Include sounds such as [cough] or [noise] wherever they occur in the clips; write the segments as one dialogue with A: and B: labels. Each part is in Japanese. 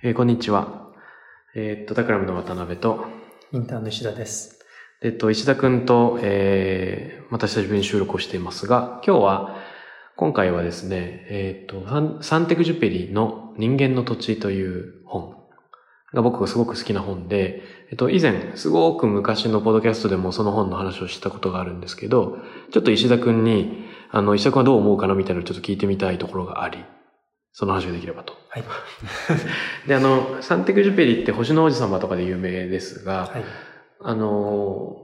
A: えーこんにちは。えーっと、タクラムの渡辺と、
B: インターンの石田です。
A: えっと、石田くんと、えー、また久しぶりに収録をしていますが、今日は、今回はですね、えーっと、サンサンテクジュペリの人間の土地という本が僕がすごく好きな本で、えっと、以前、すごく昔のポッドキャストでもその本の話をしたことがあるんですけど、ちょっと石田くんに、あの、石田くんはどう思うかなみたいなのをちょっと聞いてみたいところがあり、その話ができればと。
B: はい。[laughs]
A: で、あの、サンテクジュペリって星の王子様とかで有名ですが、
B: はい。
A: あの、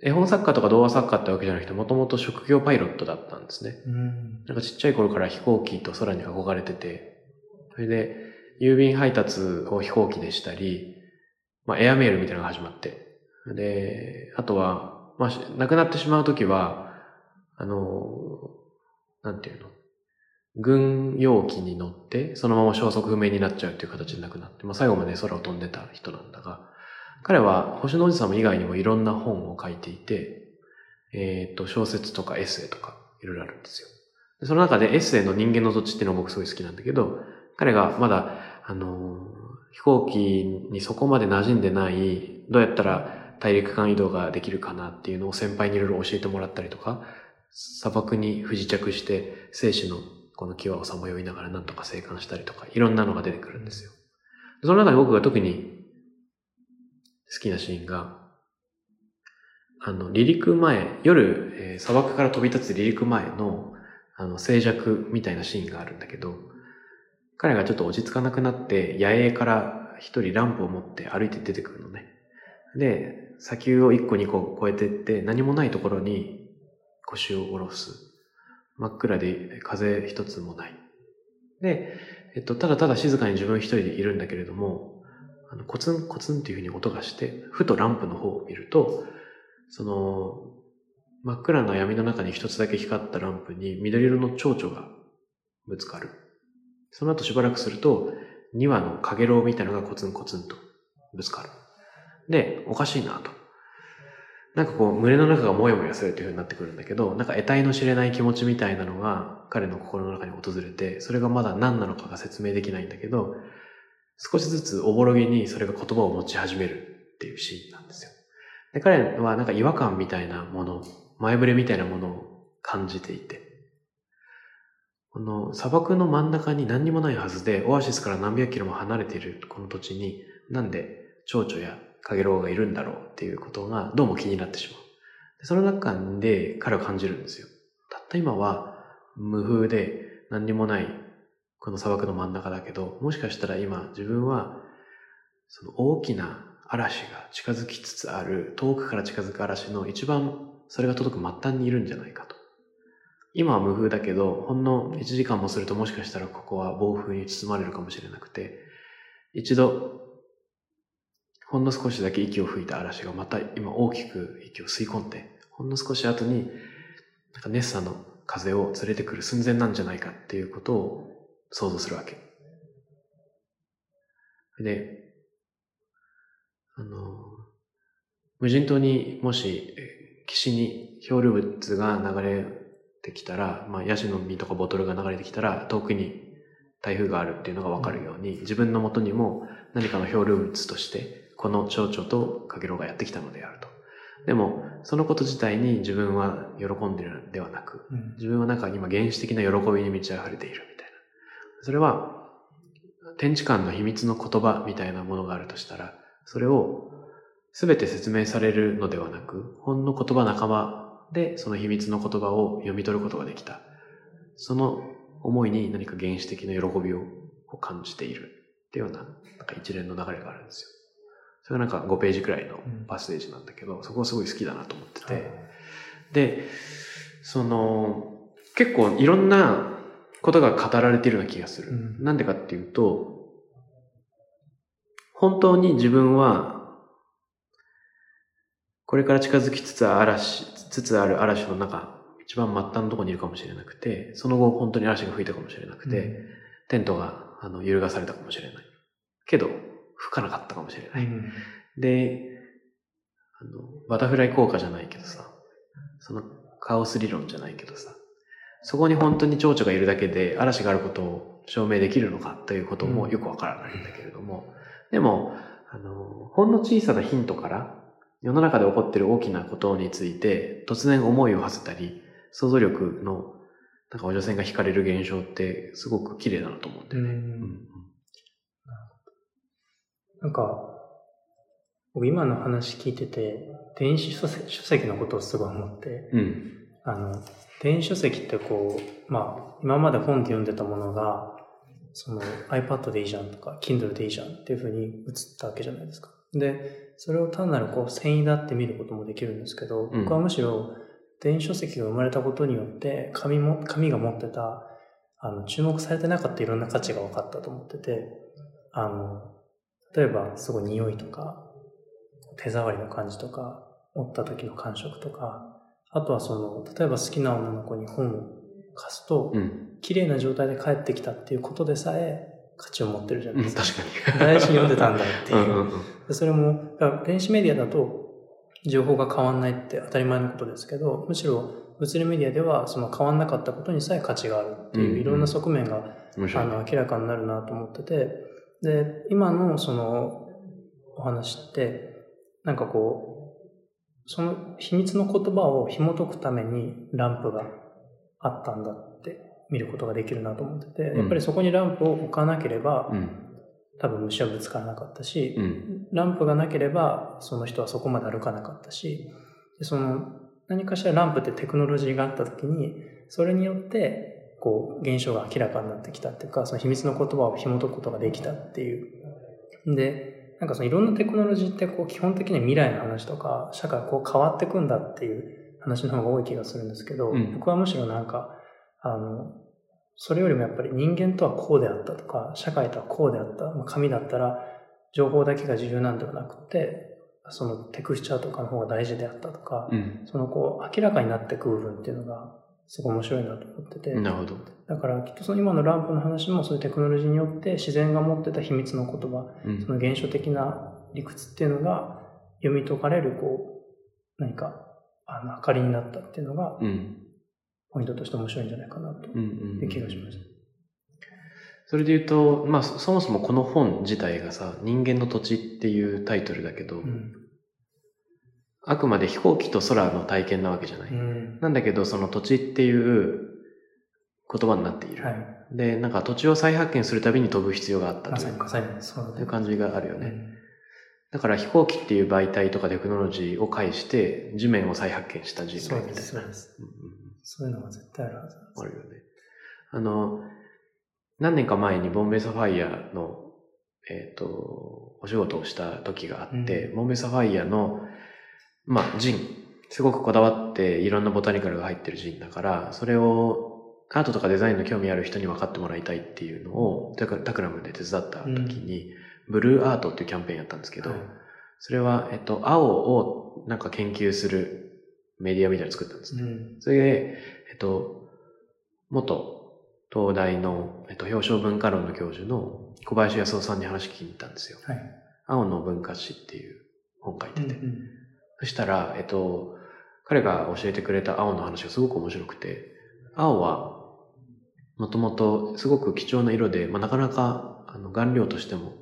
A: 絵本作家とか童話作家ってわけじゃなくて、もともと職業パイロットだったんですね。
B: うん。
A: なんかちっちゃい頃から飛行機と空に憧れてて、それで、郵便配達を飛行機でしたり、まあ、エアメールみたいなのが始まって。で、あとは、まあ、し亡くなってしまうときは、あの、なんていうの？軍用機に乗って、そのまま消息不明になっちゃうっていう形で亡くなって、まあ、最後まで空を飛んでた人なんだが、彼は星の王子様以外にもいろんな本を書いていて、えっ、と、小説とかエッセイとかいろいろあるんですよ。その中でエッセイの人間の土地っていうのが僕すごい好きなんだけど、彼がまだ、あのー飛行機にそこまで馴染んでない、どうやったら大陸間移動ができるかなっていうのを先輩にいろいろ教えてもらったりとか、砂漠に不時着して生死のこの際をさまよいながらなんとか生還したりとか、いろんなのが出てくるんですよ。その中で僕が特に好きなシーンが、あの、離陸前、夜、えー砂漠から飛び立つ離陸前の、あの、静寂みたいなシーンがあるんだけど、彼がちょっと落ち着かなくなって、野営から一人ランプを持って歩いて出てくるのね。で、砂丘を一個二個越えてって、何もないところに腰を下ろす。真っ暗で風一つもない。で、えっと、ただただ静かに自分一人でいるんだけれども、あのコツンコツンっていうふうに音がして、ふとランプの方を見ると、その、真っ暗な闇の中に一つだけ光ったランプに緑色の蝶々がぶつかる。その後しばらくすると、2羽の影楼みたいなのがコツンコツンとぶつかる。で、おかしいなと。なんかこう、胸の中がモヤモヤするっていう風になってくるんだけど、なんか得体の知れない気持ちみたいなのが彼の心の中に訪れて、それがまだ何なのかが説明できないんだけど、少しずつおぼろげにそれが言葉を持ち始めるっていうシーンなんですよ。で、彼はなんか違和感みたいなもの、前触れみたいなものを感じていて、この砂漠の真ん中に何にもないはずで、オアシスから何百キロも離れているこの土地に、なんで蝶々やカゲロウがいるんだろうっていうことがどうも気になってしまう。その中で彼は感じるんですよ。たった今は無風で何にもないこの砂漠の真ん中だけど、もしかしたら今自分はその大きな嵐が近づきつつある、遠くから近づく嵐の一番それが届く末端にいるんじゃないかと。今は無風だけど、ほんの1時間もするともしかしたらここは暴風に包まれるかもしれなくて、一度、ほんの少しだけ息を吹いた嵐がまた今大きく息を吸い込んで、ほんの少し後に、なんかネッサの風を連れてくる寸前なんじゃないかっていうことを想像するわけ。で、あの、無人島にもし、岸に漂流物が流れてきたら、まあ、ヤシの実とかボトルが流れてきたら、遠くに台風があるっていうのがわかるように、自分のもとにも何かの漂流物として、この蝶々とカゲロウがやってきたのであると。でも、そのこと自体に自分は喜んでいるのではなく、
B: うん。
A: 自分はなんか今原始的な喜びに満ち溢れているみたいな。それは、天地間の秘密の言葉みたいなものがあるとしたら、それを全て説明されるのではなく、ほんの言葉仲間でその秘密の言葉を読み取ることができた。その思いに何か原始的な喜びを感じているっていうような、なんか一連の流れがあるんですよ。それがなんか5ページくらいのパステージなんだけど、そこがすごい好きだなと思ってて、で、その、結構いろんなことが語られているような気がする。
B: うん。
A: なんでかっていうと、本当に自分は、これから近づきつつある嵐、つつある嵐の中、一番末端のところにいるかもしれなくて、その後本当に嵐が吹いたかもしれなくて、テントがあの揺るがされたかもしれない。けど、吹かなかったかもしれない。
B: うん。
A: で、あの、バタフライ効果じゃないけどさ、そのカオス理論じゃないけどさ、そこに本当に蝶々がいるだけで嵐があることを証明できるのかということもよくわからないんだけれども、でも、あの、ほんの小さなヒントから世の中で起こっている大きなことについて突然思いを馳せたり、想像力のなんか補助線が引かれる現象ってすごく綺麗だなと思うんだよね。うん
B: なんか、僕今の話聞いてて、電子書籍のことをすごい思って、うん、あの、電子書籍ってこう、まあ、今まで本で読んでたものが、その iPad でいいじゃんとか、Kindle でいいじゃんっていうふうに映ったわけじゃないですか。で、それを単なるこう繊維だって見ることもできるんですけど、僕はむしろ電子書籍が生まれたことによって、紙も、紙が持ってた、あの、注目されてなかったいろんな価値が分かったと思ってて、あの、例えばすごい匂いとか、手触りの感じとか、持った時の感触とか、あとはその、例えば好きな女の子に本を貸すと、うん、綺麗な状態で帰ってきたっていうことでさえ価値を持ってるじゃないですか。
A: 確
B: かに。大事に読んでたんだっていう。うんうんうん、それも、電子メディアだと情報が変わんないって当たり前のことですけど、むしろ物理メディアではその変わんなかったことにさえ価値があるっていういろんな側面が、うんうん、あの明らかになるなと思ってて、で、今のそのお話って、なんかこう、その秘密の言葉を紐解くためにランプがあったんだって見ることができるなと思ってて、うん、やっぱりそこにランプを置かなければ、うん、多分虫はぶつからなかったし、うん、ランプがなければその人はそこまで歩かなかったし、でその何かしらランプってテクノロジーがあった時に、それによってこう現象が明らかになってきたっていうか、その秘密の言葉を紐解くことができたっていう。で、なんかそのいろんなテクノロジーってこう基本的には未来の話とか、社会こう変わっていくんだっていう話の方が多い気がするんですけど、うん、僕はむしろなんか、あの、それよりもやっぱり人間とはこうであったとか、社会とはこうであった。まあ、紙だったら情報だけが重要なんではなくて、そのテクスチャーとかの方が大事であったとか、うん、そのこう明らかになっていく部分っていうのがすごい面白いなと思ってて。
A: なるほど。
B: だからきっとその今のランプの話もそういうテクノロジーによって自然が持ってた秘密の言葉、うん、その現象的な理屈っていうのが読み解かれるこう、何か、あの、明かりになったっていうのが、ポイントとして面白いんじゃないかなという気がしました。
A: それで言うと、まあ、そもそもこの本自体がさ、人間の土地っていうタイトルだけど、うん、あくまで飛行機と空の体験なわけじゃない。うん、なんだけど、その土地っていう言葉になっている。はい、で、なんか土地を再発見するたびに飛ぶ必要があったというか、そういう感じがあるよね。うん、だから飛行機っていう媒体とかテクノロジーを介して地面を再発見した人類みたいな。そうです、そうです。
B: そういうのが絶対あるはず
A: あるよね。あの、何年か前にボンベイサファイアの、えっ、ー、と、お仕事をした時があって、うん、ボンベイサファイアのまあ、ジン。すごくこだわっていろんなボタニカルが入ってるジンだから、それをアートとかデザインの興味ある人に分かってもらいたいっていうのを、タクラムで手伝った時に、ブルーアートっていうキャンペーンやったんですけど、はい、それは、えっと、青をなんか研究するメディアみたいなの作ったんですね。うん、それで、えっと、元東大の、えっと、表彰文化論の教授の小林康夫さんに話聞きに行ったんですよ。はい、青の文化史っていう本書いてて。うんうんそしたら、えっと、彼が教えてくれた青の話がすごく面白くて、青は、もともとすごく貴重な色で、まあ、なかなかあの顔料としても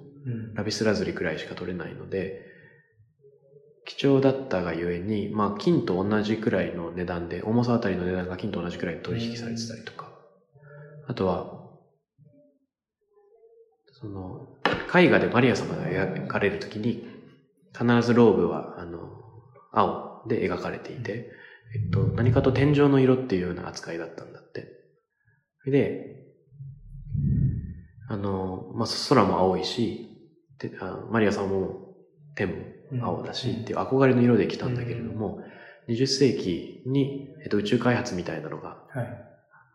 A: ラビスラズリくらいしか取れないので、貴重だったがゆえに、まあ、金と同じくらいの値段で、重さあたりの値段が金と同じくらい取引されてたりとか、あとは、その、絵画でマリア様が描かれるときに、必ずローブは、あの、青で描かれていて、えっと、何かと天井の色っていうような扱いだったんだって。で、あの、まあ、空も青いし、であマリアさんも天も青だし、っていう憧れの色で来たんだけれども、20世紀に、えっと、宇宙開発みたいなのが、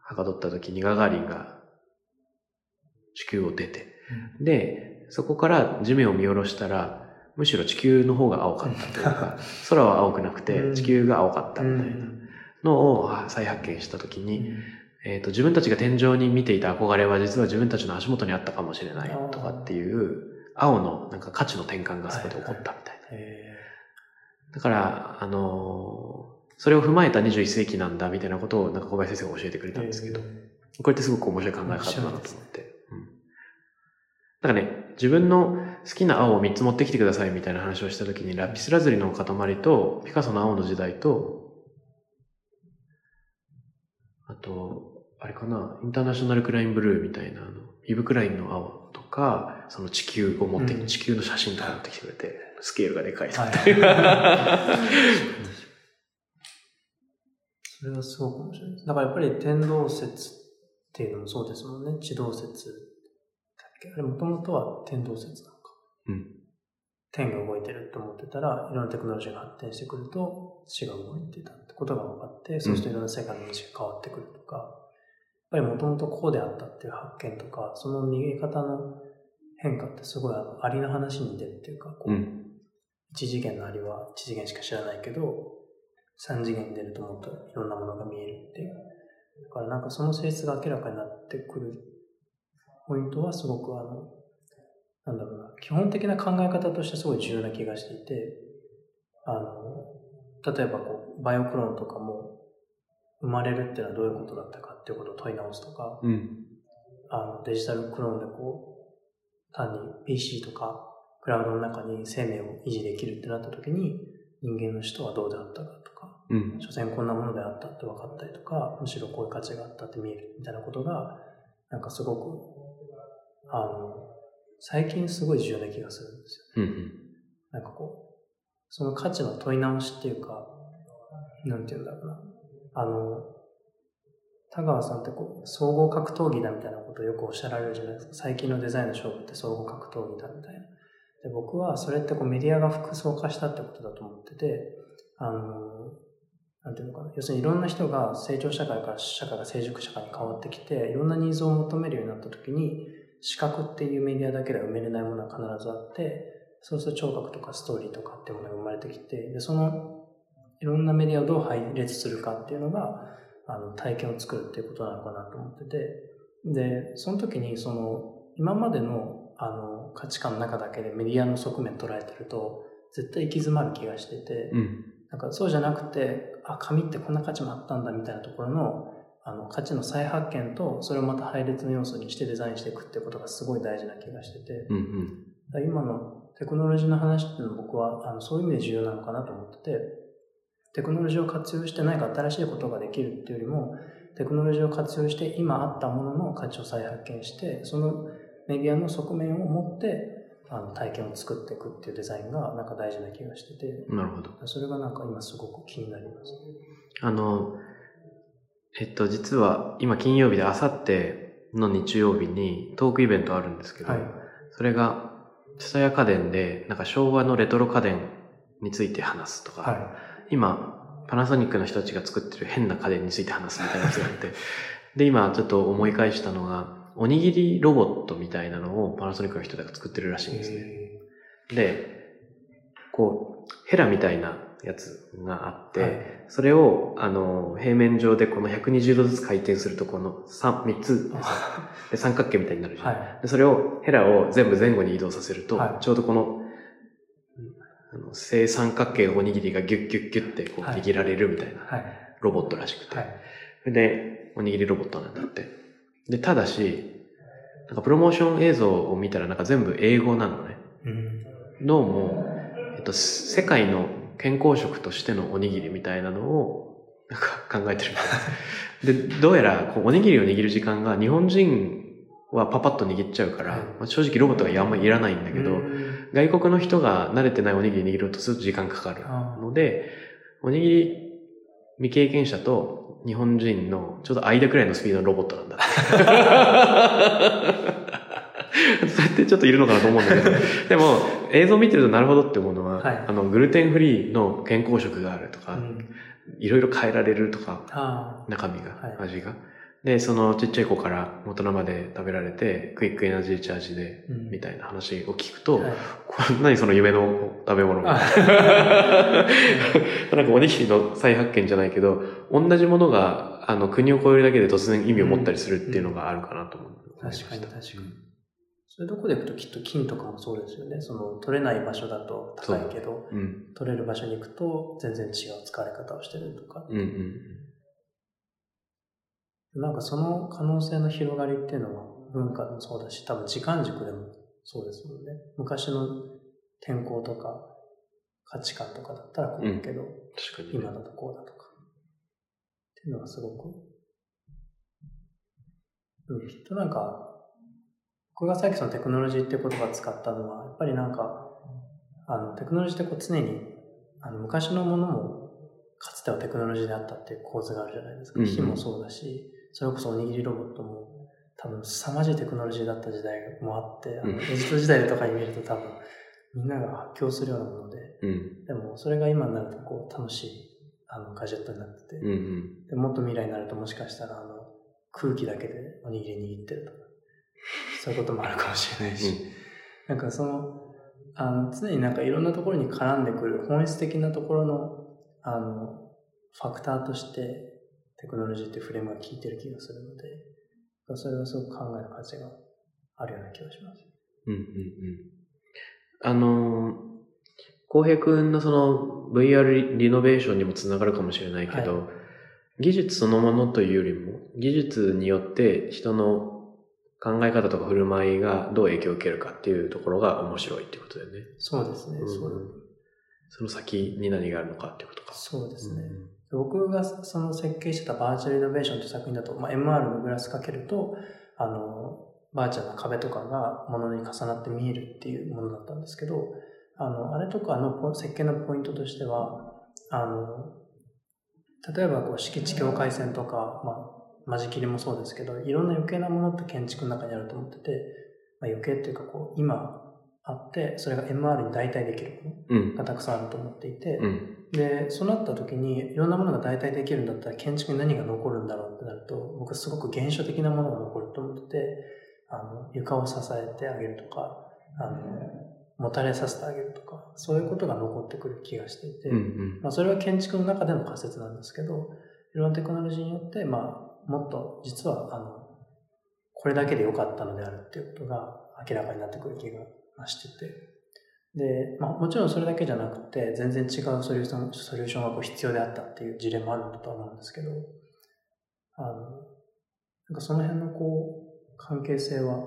A: はかどった時にガガーリンが地球を出て、で、そこから地面を見下ろしたら、むしろ地球の方が青かったというか、[laughs] 空は青くなくて地球が青かったみたいなのを再発見したときに、えっ、と、自分たちが天井に見ていた憧れは実は自分たちの足元にあったかもしれないとかっていう、青のなんか価値の転換がそこで起こったみたいな。だから、あのそれを踏まえた21世紀なんだみたいなことをなんか小林先生が教えてくれたんですけど、これってすごく面白い考え方だなと思って。なん。かね、自分の好きな青を3つ持ってきてくださいみたいな話をしたときに、ラピスラズリの塊と、ピカソの青の時代と、あと、あれかな、インターナショナルクラインブルーみたいな、あの、イブクラインの青とか、その地球を持って、うん、地球の写真とか持ってきてくれて、スケールがでかいって [laughs]
B: それはすごく面白いです。だからやっぱり天動説っていうのもそうですもんね。地動説あれもともとは天動説な。
A: うん。
B: 天が動いてると思ってたら、いろんなテクノロジーが発展してくると、地が動いてたってことが分かって、そうするといろんな世界の認識が変わってくるとか、やっぱりもともとこうであったっていう発見とか、その逃げ方の変化ってすごいあの、ありの話に出るっていうか、こう、うん、一次元のありは一次元しか知らないけど、三次元に出るともっといろんなものが見えるっていう。だからなんかその性質が明らかになってくるポイントはすごくあの、なんだろうな、基本的な考え方としてすごい重要な気がしていて、あの、例えばこう、バイオクローンとかも、生まれるっていうのはどういうことだったかっていうことを問い直すとか、
A: うん、
B: あのデジタルクローンでこう、単に PC とかクラウドの中に生命を維持できるってなった時に、人間の人はどうであったかとか、
A: うん、
B: 所詮こんなものであったって分かったりとか、むしろこういう価値があったって見えるみたいなことが、なんかすごくあの、最近すごい重要な気がするんです
A: よ、うんうん。
B: なんかこう、その価値の問い直しっていうか、なんて言うんだろうな。あの、田川さんってこう、総合格闘技だみたいなことをよくおっしゃられるじゃないですか。最近のデザインの勝負って総合格闘技だみたいな。で僕はそれってこうメディアが複層化したってことだと思ってて、あの、なんていうのかな。要するにいろんな人が成長社会から社会が成熟社会に変わってきて、いろんなニーズを求めるようになった時に、視覚っていうメディアだけでは埋めれないものは必ずあって、そうすると聴覚とかストーリーとかっていうものが生まれてきて、で、そのいろんなメディアをどう配列するかっていうのが、あの、体験を作るっていうことなのかなと思ってて、で、その時にその、今までのあの価値観の中だけでメディアの側面捉えてると、絶対行き詰まる気がしてて、
A: うん、
B: なんかそうじゃなくて、あ、紙ってこんな価値もあったんだみたいなところのあの価値の再発見とそれをまた配列の要素にしてデザインしていくってことがすごい大事な気がしてて、
A: うん
B: うん、今のテクノロジーの話っていうのは僕はあのそういう意味で重要なのかなと思ってて。テクノロジーを活用して何か新しいことができるっていうよりもテクノロジーを活用して今あったものの価値を再発見してそのメディアの側面を持ってあの体験を作っていくっていうデザインがなんか大事な気がしてて。
A: なるほど。
B: それがなんか今すごく気になります、
A: あのえっと、実は今金曜日であさっての日曜日にトークイベントあるんですけど、はい、それが、蔦屋家電で、なんか昭和のレトロ家電について話すとか、はい、今、パナソニックの人たちが作ってる変な家電について話すみたいなやつがあって、で、今ちょっと思い返したのが、おにぎりロボットみたいなのをパナソニックの人が作ってるらしいんですね。で、こう、ヘラみたいなやつがあって、はい、それを、あの、平面上でこの120度ずつ回転すると、この3、3つ [laughs] で三角形みたいになるじゃん、はい、で。それを、ヘラを全部前後に移動させると、はい、ちょうどこの、あの正三角形のおにぎりがギュッギュッギュッってこう握られるみたいなロボットらしくて。それで、おにぎりロボットなんだって。で、ただし、なんかプロモーション映像を見たらなんか全部英語なのね。
B: うん、
A: どうも、えっと、世界の健康食としてのおにぎりみたいなのを、なんか考えてるみたいで、どうやら、こう、おにぎりを握る時間が日本人はパパッと握っちゃうから、まあ、正直ロボットがあんまりいらないんだけど、外国の人が慣れてないおにぎり握るとすると時間かかるので、おにぎり未経験者と日本人のちょうど間くらいのスピードのロボットなんだ。[laughs] そうやってちょっといるのかなと思うんだけど、でも映像見てるとなるほどって思うのは、はい、あの、グルテンフリーの健康食があるとか、いろいろ変えられるとか、中身が、はい、味が。で、そのちっちゃい子から大人まで食べられて、クイックエナジーチャージで、みたいな話を聞くと、はい、こんなにその夢の食べ物が。[laughs] なんかおにぎりの再発見じゃないけど、同じものが、あの、国を越えるだけで突然意味を持ったりするっていうのがあるかなと思う。
B: 確かに確かに。そういうとこで行くときっと金とかもそうですよね。その取れない場所だと高いけど、
A: うん、
B: 取れる場所に行くと全然違う使われ方をしてるとか。
A: うんうん
B: なんかその可能性の広がりっていうのは文化でもそうだし、多分時間軸でもそうですもんね。昔の天候とか価値観とかだったらこうだけど、うん、
A: 確かに、
B: 今だとこうだとか。っていうのはすごく、うん、きっとなんか、僕がさっきそのテクノロジーって言葉を使ったのは、やっぱりなんか、あの、テクノロジーってこう常に、あの、昔のものも、かつてはテクノロジーであったっていう構図があるじゃないですか。火もそうだし、それこそおにぎりロボットも、多分凄まじいテクノロジーだった時代もあって、あのエジプト時代とかに見ると多分、みんなが発狂するようなもので、
A: うん、
B: でもそれが今になるとこう楽しいあのガジェットになってて、
A: うんうん、
B: でもっと未来になるともしかしたらあの空気だけでおにぎり握ってるとか、そういうこともあるかもしれないし、うん、なんかその、あの常になんかいろんなところに絡んでくる本質的なところのあのファクターとしてテクノロジーってフレームが効いてる気がするので、それはすごく考える価値があるような気がします。
A: うんうんうん。あの、浩平君のその VR リノベーションにもつながるかもしれないけど、はい、技術そのものというよりも、技術によって人の考え方とか振る舞いがどう影響を受けるかっていうところが面白いってことだよね。
B: そうですね。うん、そう
A: その先に何があるのかってことか。
B: そうですね。うん、僕がその設計してたバーチャルイノベーションという作品だと、まあ、MR のグラスかけると、あの、バーチャルな壁とかが物に重なって見えるっていうものだったんですけど、あの、あれとかの設計のポイントとしては、あの、例えばこう敷地境界線とか、まあ、間仕切りもそうですけど、いろんな余計なものって建築の中にあると思ってて、まあ、余計っていうかこう、今あって、それが MR に代替できるものがたくさんあると思っていて、
A: うん、
B: で、そうなった時に、いろんなものが代替できるんだったら建築に何が残るんだろうってなると、僕はすごく原初的なものが残ると思ってて、あの、床を支えてあげるとか、あの、もたれさせてあげるとか、そういうことが残ってくる気がしていて、
A: うんうん、
B: まあ、それは建築の中での仮説なんですけど、いろんなテクノロジーによって、まあ、もっと実は、あの、これだけで良かったのであるっていうことが明らかになってくる気がしてて、で、まあ、もちろんそれだけじゃなくて、全然違うソリューションソリューションがこう必要であったっていう事例もあるんだと思うんですけど、あの、なんかその辺のこう、関係性は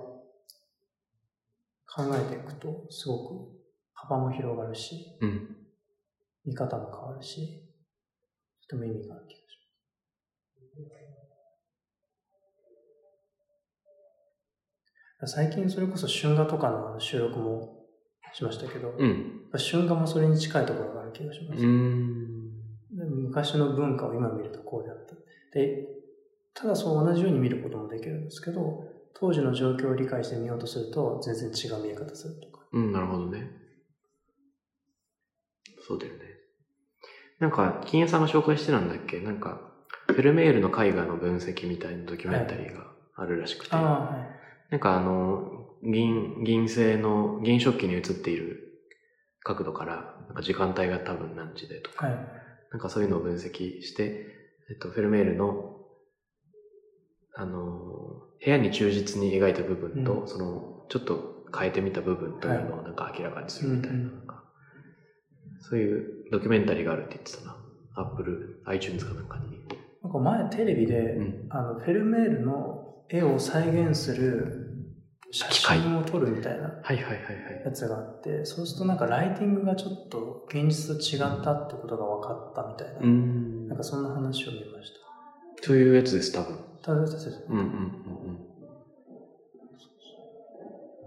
B: 考えていくと、すごく幅も広がるし、
A: うん、
B: 見方も変わるし、とても意味がある気がします。最近それこそ春画とかの収録もしましたけど、
A: うん、
B: 春画もそれに近いところがある気がします。昔の文化を今見るとこうであった。で、ただそう同じように見ることもできるんですけど、当時の状況を理解してみようとすると、全然違う見え方するとか。
A: うん、なるほどね。そうだよね。なんか、金谷さんが紹介してたんだっけ？なんか、フェルメールの絵画の分析みたいなドキュメンタリーがあるらしくて。
B: はい、
A: なんかあの、銀、銀製の、銀食器に映っている角度から、なんか時間帯が多分何時でとか、
B: はい、
A: なんかそういうのを分析して、えっと、フェルメールのあの、部屋に忠実に描いた部分と、うん、その、ちょっと変えてみた部分というのをなんか明らかにするみたいな、なんか、そういうドキュメンタリーがあるって言ってたな。アップル、iTunes かなんかに。
B: なんか前テレビで、うん、あの、フェルメールの絵を再現する写真を撮るみたいなやつがあって、そうするとなんかライティングがちょっと現実と違ったってことが分かったみたいな、
A: うん、
B: なんかそんな話を見ました。
A: そういうやつです、多分。
B: ただです
A: うんうんうん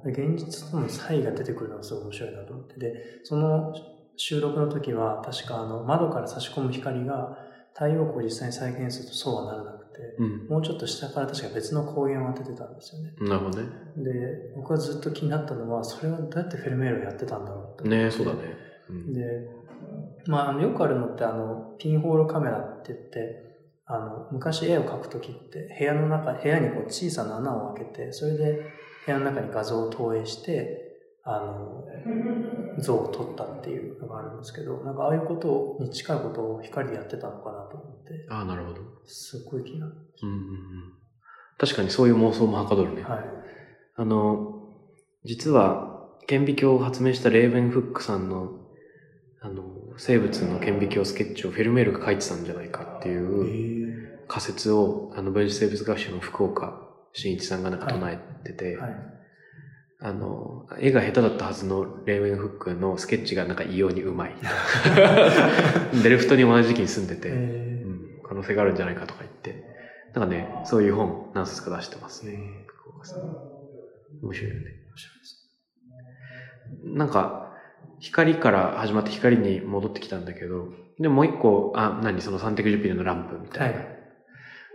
B: 現実との差異が出てくるのがすごい面白いなと思って。で、その収録の時は、確かあの、窓から差し込む光が太陽光を実際に再現するとそうはならなくもうちょっと下から確か別の光源を当ててたんですよね。
A: なるほどね。
B: で、僕はずっと気になったのは、それはどうやってフェルメールをやってたんだろうって
A: ねそうだね。
B: うん、で、まあ、よくあるのって、あの、ピンホールカメラって言って、あの、昔絵を描くときって部屋の中、部屋にこう小さな穴を開けて、それで部屋の中に画像を投影して、あの、像を撮ったっていうのがあるんですけど、なんかああいうことに近いことを光でやってたのかなと思って。
A: ああ、なるほど。
B: すっごい気になる。
A: うんうんうん。確かにそういう妄想もはかどるね。
B: はい。
A: あの、実は顕微鏡を発明したレーベンフックさんのあの、生物の顕微鏡スケッチをフェルメールが書いてたんじゃないかっていう仮説を、あの、分子生物学者の福岡伸一さんがなんか唱えてて、
B: はいはい、
A: あの、絵が下手だったはずのレーウェンフックのスケッチがなんか異様にうまい。[laughs] デルフトに同じ時期に住んでて、うん、可能性があるんじゃないかとか言って、なんかね、そういう本何冊か出してますね。面白いよね。面白いです。なんか、光から始まって光に戻ってきたんだけど、でももう一個、あ、何そのサンテクジュピルのランプみたいな。はい、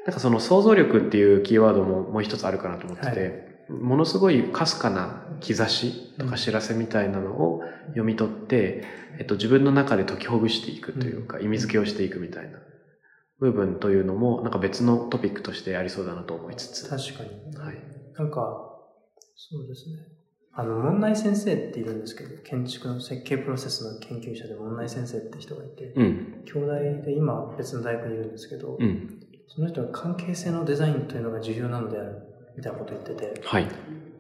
A: なんかその想像力っていうキーワードももう一つあるかなと思ってて、はい、ものすごいかすかな兆しとか知らせみたいなのを読み取って、えっと、自分の中で解きほぐしていくというか、意味付けをしていくみたいな部分というのも、なんか別のトピックとしてありそうだなと思いつつ。
B: 確かに。はい。なんか、そうですね。あの、門内先生っているんですけど、建築の設計プロセスの研究者で門内先生って人がいて、うん、兄弟で今別の大学にいるんですけど、うん、その人は関係性のデザインというのが重要なのである、みたいなことを言ってて、はい。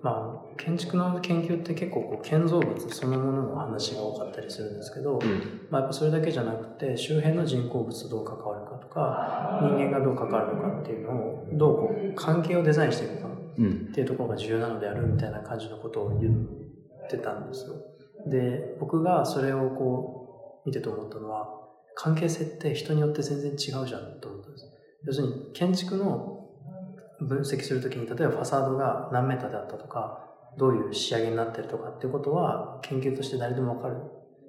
B: まあ、建築の研究って結構こう建造物そのものの話が多かったりするんですけど、うん、まあ、やっぱそれだけじゃなくて周辺の人工物とどう関わるかとか人間がどう関わるのかっていうのをどうこう関係をデザインしていくかっていうところが重要なのであるみたいな感じのことを言ってたんですよ。で、僕がそれをこう見てて思ったのは、関係性って人によって全然違うじゃんと思ったんです。要するに建築の分析するときに、例えばファサードが何メーターであったとか、どういう仕上げになってるとかっていうことは研究として誰でもわかる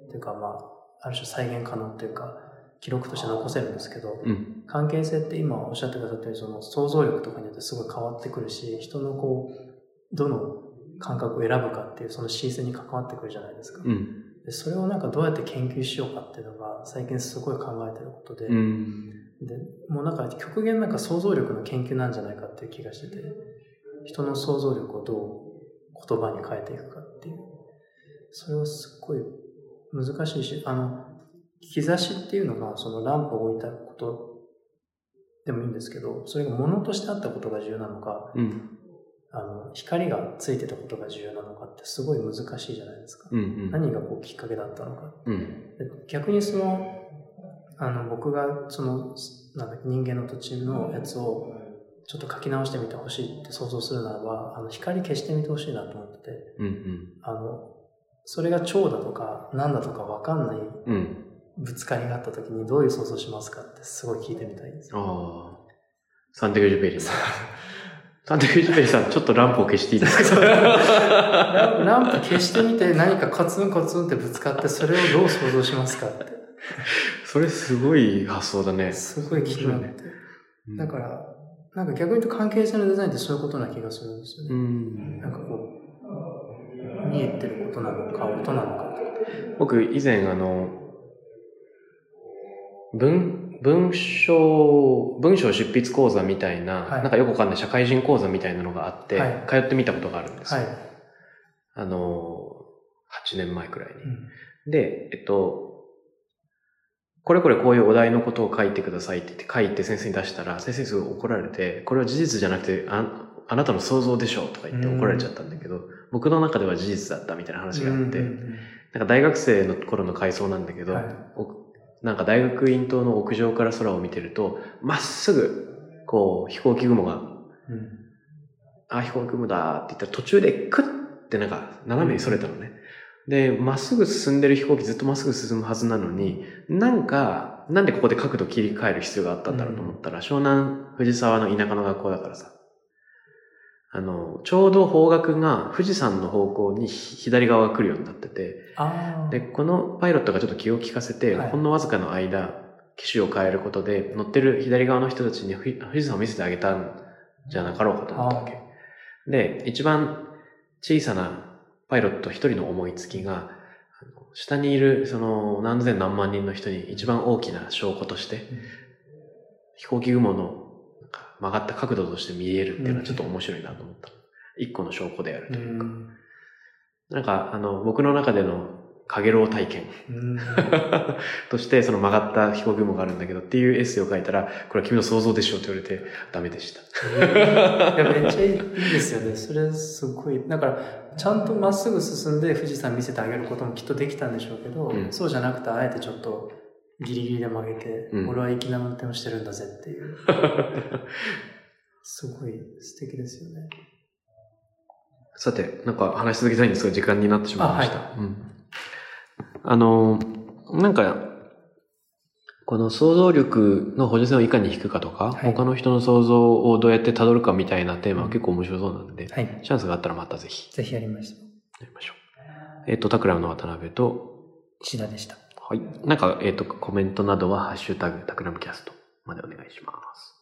B: っていうか、まあ、ある種再現可能っていうか、記録として残せるんですけど、うん、関係性って今おっしゃってくださったようにその想像力とかによってすごい変わってくるし人のこうどの感覚を選ぶかっていうその申請に関わってくるじゃないですか、うん、でそれをなんかどうやって研究しようかっていうのが最近すごい考えてることで、うん、でもうなんか極限なんか想像力の研究なんじゃないかっていう気がしてて人の想像力をどう言葉に変えていくかっていうそれはすっごい難しいしあの兆しっていうのが、そのランプを置いたことでもいいんですけど、それが物としてあったことが重要なのか、うん、あの光がついてたことが重要なのかってすごい難しいじゃないですか。うんうん、何がこうきっかけだったのか。うん、逆にその、あの僕がそのなんだ人間の土地のやつをちょっと書き直してみてほしいって想像するならば、あの光消してみてほしいなと思ってて、うんうん、あのそれが蝶だとか何だとかわかんないぶつかりがあった時にどういう想像しますかってすごい聞いてみたいです。ああ。
A: サンテグジュベリー。サンテグジュベリーさん、ちょっとランプを消していいですか？[laughs]
B: ランプ消してみて何かカツンカツンってぶつかってそれをどう想像しますかって。[laughs]
A: それすごい発想だね。
B: すごい気になって。だから、なんか逆に言うと関係性のデザインってそういうことな気がするんですよね。うん、なんかこう、見えてることなのか、音なのか
A: 僕、以前あの、文、文章、文章執筆講座みたいな、はい、なんかよくわかんない社会人講座みたいなのがあって、はい、通ってみたことがあるんですよ。はい、あの、8年前くらいに、うん。で、えっと、これこれこういうお題のことを書いてくださいって言って書いて先生に出したら、先生すごい怒られて、これは事実じゃなくて、ああなたの想像でしょとか言って怒られちゃったんだけど、僕の中では事実だったみたいな話があって、なんか大学生の頃の回想なんだけど、はい、なんか大学院棟の屋上から空を見てると、まっすぐ、こう、飛行機雲が、うん、あ、飛行機雲だって言ったら途中でクッってなんか斜めにそれたのね。で、まっすぐ進んでる飛行機ずっとまっすぐ進むはずなのに、なんか、なんでここで角度切り替える必要があったんだろうと思ったら、うん、湘南藤沢の田舎の学校だからさ、あの、ちょうど方角が富士山の方向に左側が来るようになってて、で、このパイロットがちょっと気を利かせて、はい、ほんのわずかの間、機種を変えることで、乗ってる左側の人たちに富士山を見せてあげたんじゃなかろうかと思ったわけ。で、一番小さなパイロット一人の思いつきが、下にいるその何千何万人の人に一番大きな証拠として、飛行機雲の曲がった角度として見えるっていうのはちょっと面白いなと思った。一個の証拠であるというか。なんか、あの、僕の中でのかげろう体験 [laughs] として、その曲がった飛行雲があるんだけどっていうエッセイを書いたら、これは君の想像でしょって言われて、ダメでした。
B: いや、めっちゃいいですよね。それすごい。だから、ちゃんとまっすぐ進んで富士山見せてあげることもきっとできたんでしょうけど、うん、そうじゃなくて、あえてちょっとギリギリで曲げて、うん、俺は粋な運転をしてるんだぜっていう。すごい素敵ですよね。
A: さて、なんか話し続けたいんですが、時間になってしまいました。あ,、はい、うん、あの、なんか、この想像力の補助線をいかに引くかとか、はい、他の人の想像をどうやって辿るかみたいなテーマは結構面白そうなんで、はい、チャンスがあったらまたぜひ。
B: ぜひやりましょう。
A: やりましょう。えっ、ー、と、タクラムの渡辺と、
B: 石田でした。
A: はい。なんか、えっ、ー、と、コメントなどは、ハッシュタグ、タクラムキャストまでお願いします。